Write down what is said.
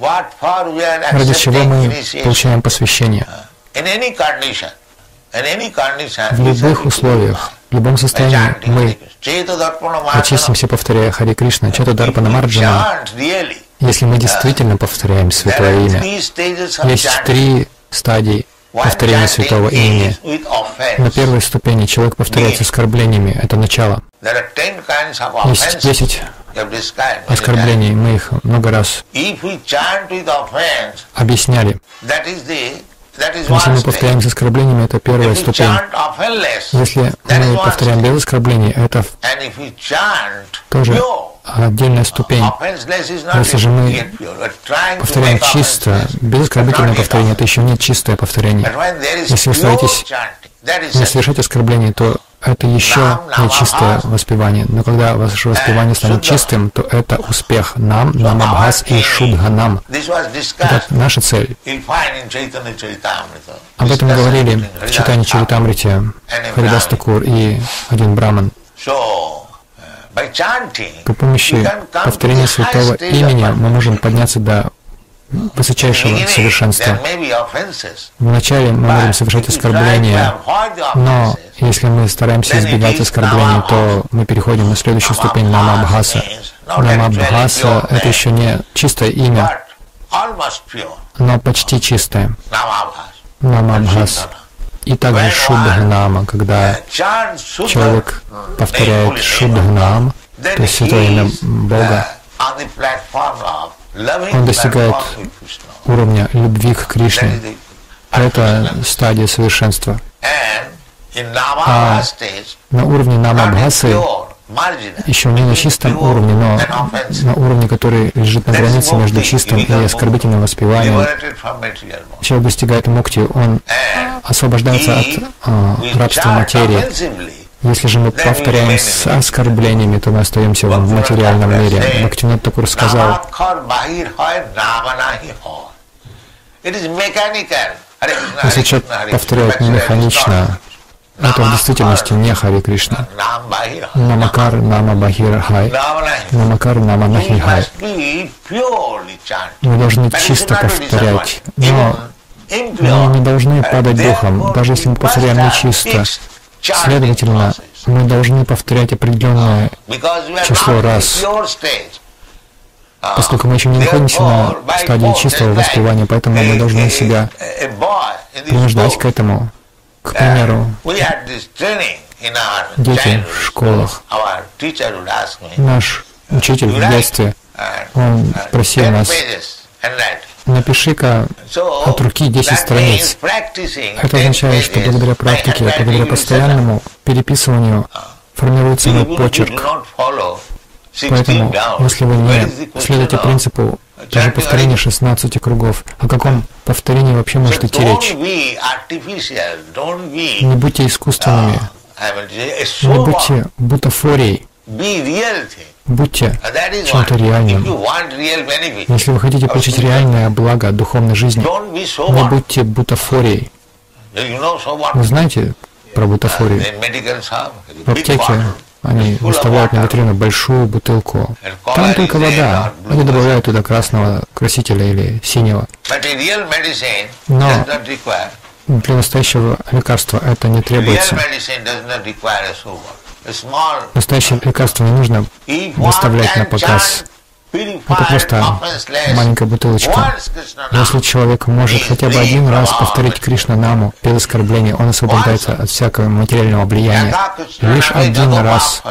ради чего мы получаем посвящение. В любых условиях, в любом состоянии мы очистимся, повторяя Хари Кришна, Чета Дарпана Марджана. Если мы действительно повторяем Святое Имя, есть три стадии повторения Святого Имени. На первой ступени человек повторяет с оскорблениями, это начало. Есть десять оскорблений, мы их много раз объясняли. Если мы повторяем с оскорблениями, это первая ступень. Если мы повторяем без оскорблений, это тоже отдельная ступень. Если же мы Повторяем чисто, без оскорбительного повторения, это еще не чистое повторение. Если вы стараетесь не совершать оскорбление, то это еще не чистое воспевание. Но когда ваше воспевание станет чистым, то это успех нам, нам Абхас и. This was Это наша цель. Об этом говорили в читании Haridas Чаритамрите Харидас Такур и один браман. По помощи повторения святого имени мы можем подняться до высочайшего совершенства. Вначале мы можем совершать оскорбления, но если мы стараемся избегать оскорблений, то мы переходим на следующую ступень Намабхаса. Намабхаса — это еще не чистое имя, но почти чистое. Намабхас. И также Шудханама, когда человек повторяет Шудханам, то есть святое имя Бога, он достигает уровня любви к Кришне. Это стадия совершенства. Stage, На уровне Намабхасы еще не на чистом уровне, но на уровне, который лежит на границе между чистым и оскорбительным воспеванием. Человек достигает мукти, он освобождается от а, рабства материи. Если же мы повторяем с оскорблениями, то мы остаемся в материальном мире. Бхактивинод Такур сказал, если человек повторяет механично, это в действительности не Хари Кришна. Намакар Нама Бахир Хай. Намакар Нама Нахи Хай. Мы должны чисто повторять. Но мы не должны падать духом, даже если мы повторяем нечисто. Следовательно, мы должны повторять определенное, число раз. поскольку мы еще не находимся на стадии чистого воспевания, поэтому мы должны себя принуждать к этому. К примеру, дети в школах. Наш учитель "You в детстве, он просил 10 нас, pages and write." Напиши-ка от руки 10 that страниц. Это 10 означает, что благодаря практике, благодаря постоянному переписыванию формируется мой почерк. not follow 16 Поэтому, если вы не следуете принципу даже повторения 16 кругов, о каком повторении вообще может идти речь? Не будьте искусственными, a не будьте бутафорией. Будьте чем-то реальным. Если вы хотите получить реальное благо от духовной жизни, не будьте бутафорией. Вы знаете про бутафорию? В аптеке они выставляют на витрину большую бутылку. Там только вода. Они добавляют туда красного красителя или синего. Но для настоящего лекарства это не требуется. Настоящее лекарство не нужно выставлять на показ. Это просто маленькая бутылочка. Если человек может хотя бы один раз повторить Кришна Наму без оскорбления, он освобождается от всякого материального влияния. Лишь один раз